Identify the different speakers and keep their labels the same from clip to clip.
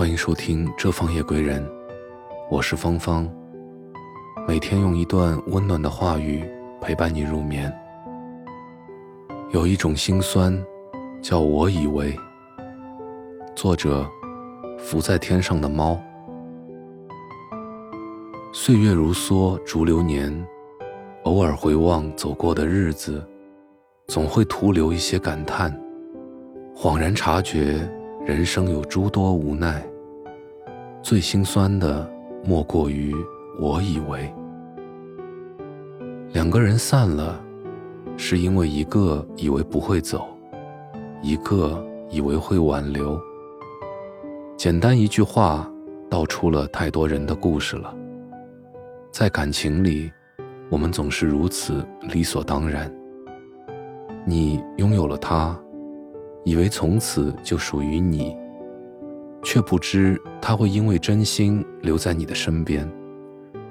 Speaker 1: 欢迎收听《这方夜归人》，我是芳芳。每天用一段温暖的话语陪伴你入眠。有一种心酸，叫我以为。作者：浮在天上的猫。岁月如梭，逐流年，偶尔回望走过的日子，总会徒留一些感叹。恍然察觉。人生有诸多无奈，最心酸的莫过于我以为。两个人散了，是因为一个以为不会走，一个以为会挽留。简单一句话，道出了太多人的故事了。在感情里，我们总是如此理所当然。你拥有了他。以为从此就属于你，却不知他会因为真心留在你的身边，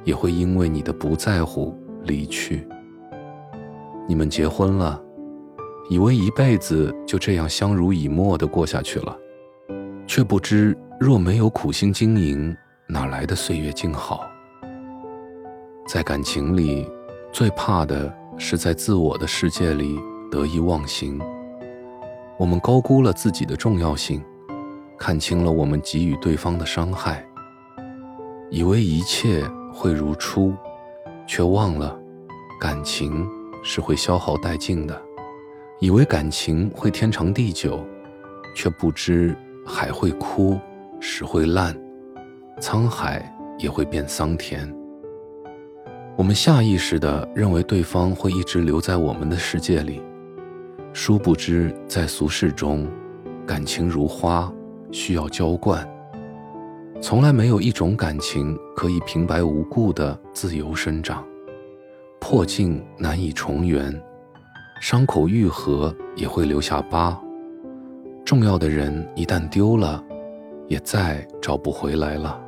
Speaker 1: 也会因为你的不在乎离去。你们结婚了，以为一辈子就这样相濡以沫的过下去了，却不知若没有苦心经营，哪来的岁月静好？在感情里，最怕的是在自我的世界里得意忘形。我们高估了自己的重要性，看清了我们给予对方的伤害，以为一切会如初，却忘了感情是会消耗殆尽的；以为感情会天长地久，却不知海会枯，石会烂，沧海也会变桑田。我们下意识地认为对方会一直留在我们的世界里。殊不知，在俗世中，感情如花，需要浇灌。从来没有一种感情可以平白无故的自由生长，破镜难以重圆，伤口愈合也会留下疤。重要的人一旦丢了，也再找不回来了。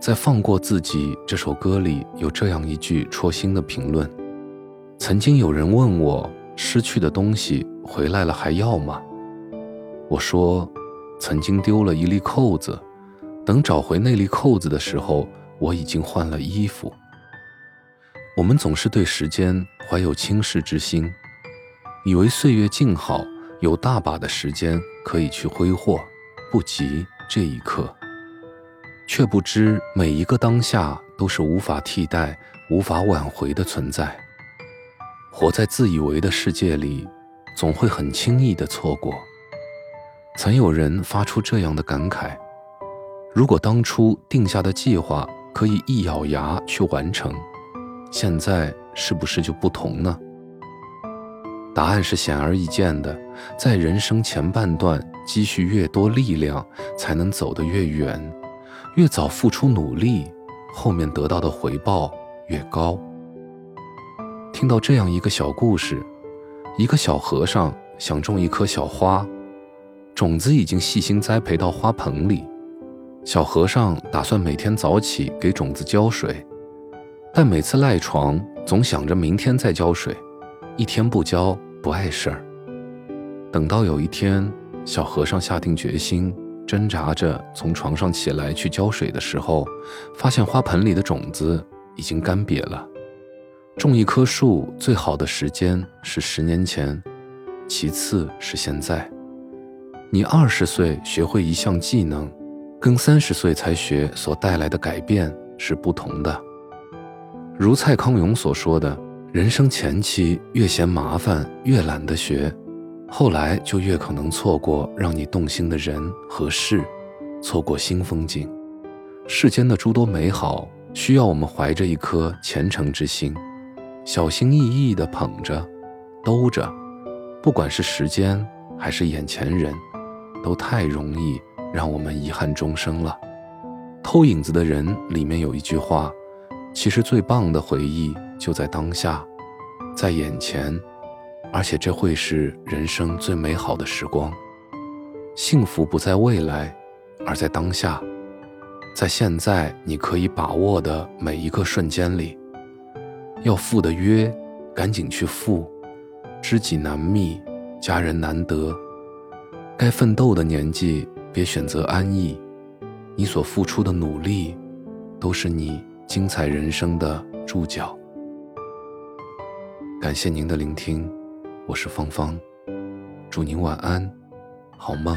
Speaker 1: 在《放过自己》这首歌里，有这样一句戳心的评论：曾经有人问我。失去的东西回来了还要吗？我说，曾经丢了一粒扣子，等找回那粒扣子的时候，我已经换了衣服。我们总是对时间怀有轻视之心，以为岁月静好，有大把的时间可以去挥霍，不急这一刻，却不知每一个当下都是无法替代、无法挽回的存在。活在自以为的世界里，总会很轻易的错过。曾有人发出这样的感慨：如果当初定下的计划可以一咬牙去完成，现在是不是就不同呢？答案是显而易见的，在人生前半段积蓄越多力量，才能走得越远；越早付出努力，后面得到的回报越高。听到这样一个小故事，一个小和尚想种一棵小花，种子已经细心栽培到花盆里。小和尚打算每天早起给种子浇水，但每次赖床总想着明天再浇水，一天不浇不碍事儿。等到有一天，小和尚下定决心，挣扎着从床上起来去浇水的时候，发现花盆里的种子已经干瘪了。种一棵树最好的时间是十年前，其次是现在。你二十岁学会一项技能，跟三十岁才学所带来的改变是不同的。如蔡康永所说的，人生前期越嫌麻烦，越懒得学，后来就越可能错过让你动心的人和事，错过新风景。世间的诸多美好，需要我们怀着一颗虔诚之心。小心翼翼地捧着，兜着，不管是时间还是眼前人，都太容易让我们遗憾终生了。偷影子的人里面有一句话：其实最棒的回忆就在当下，在眼前，而且这会是人生最美好的时光。幸福不在未来，而在当下，在现在你可以把握的每一个瞬间里。要赴的约，赶紧去赴；知己难觅，家人难得。该奋斗的年纪，别选择安逸，你所付出的努力，都是你精彩人生的注脚。感谢您的聆听，我是芳芳，祝您晚安，好梦。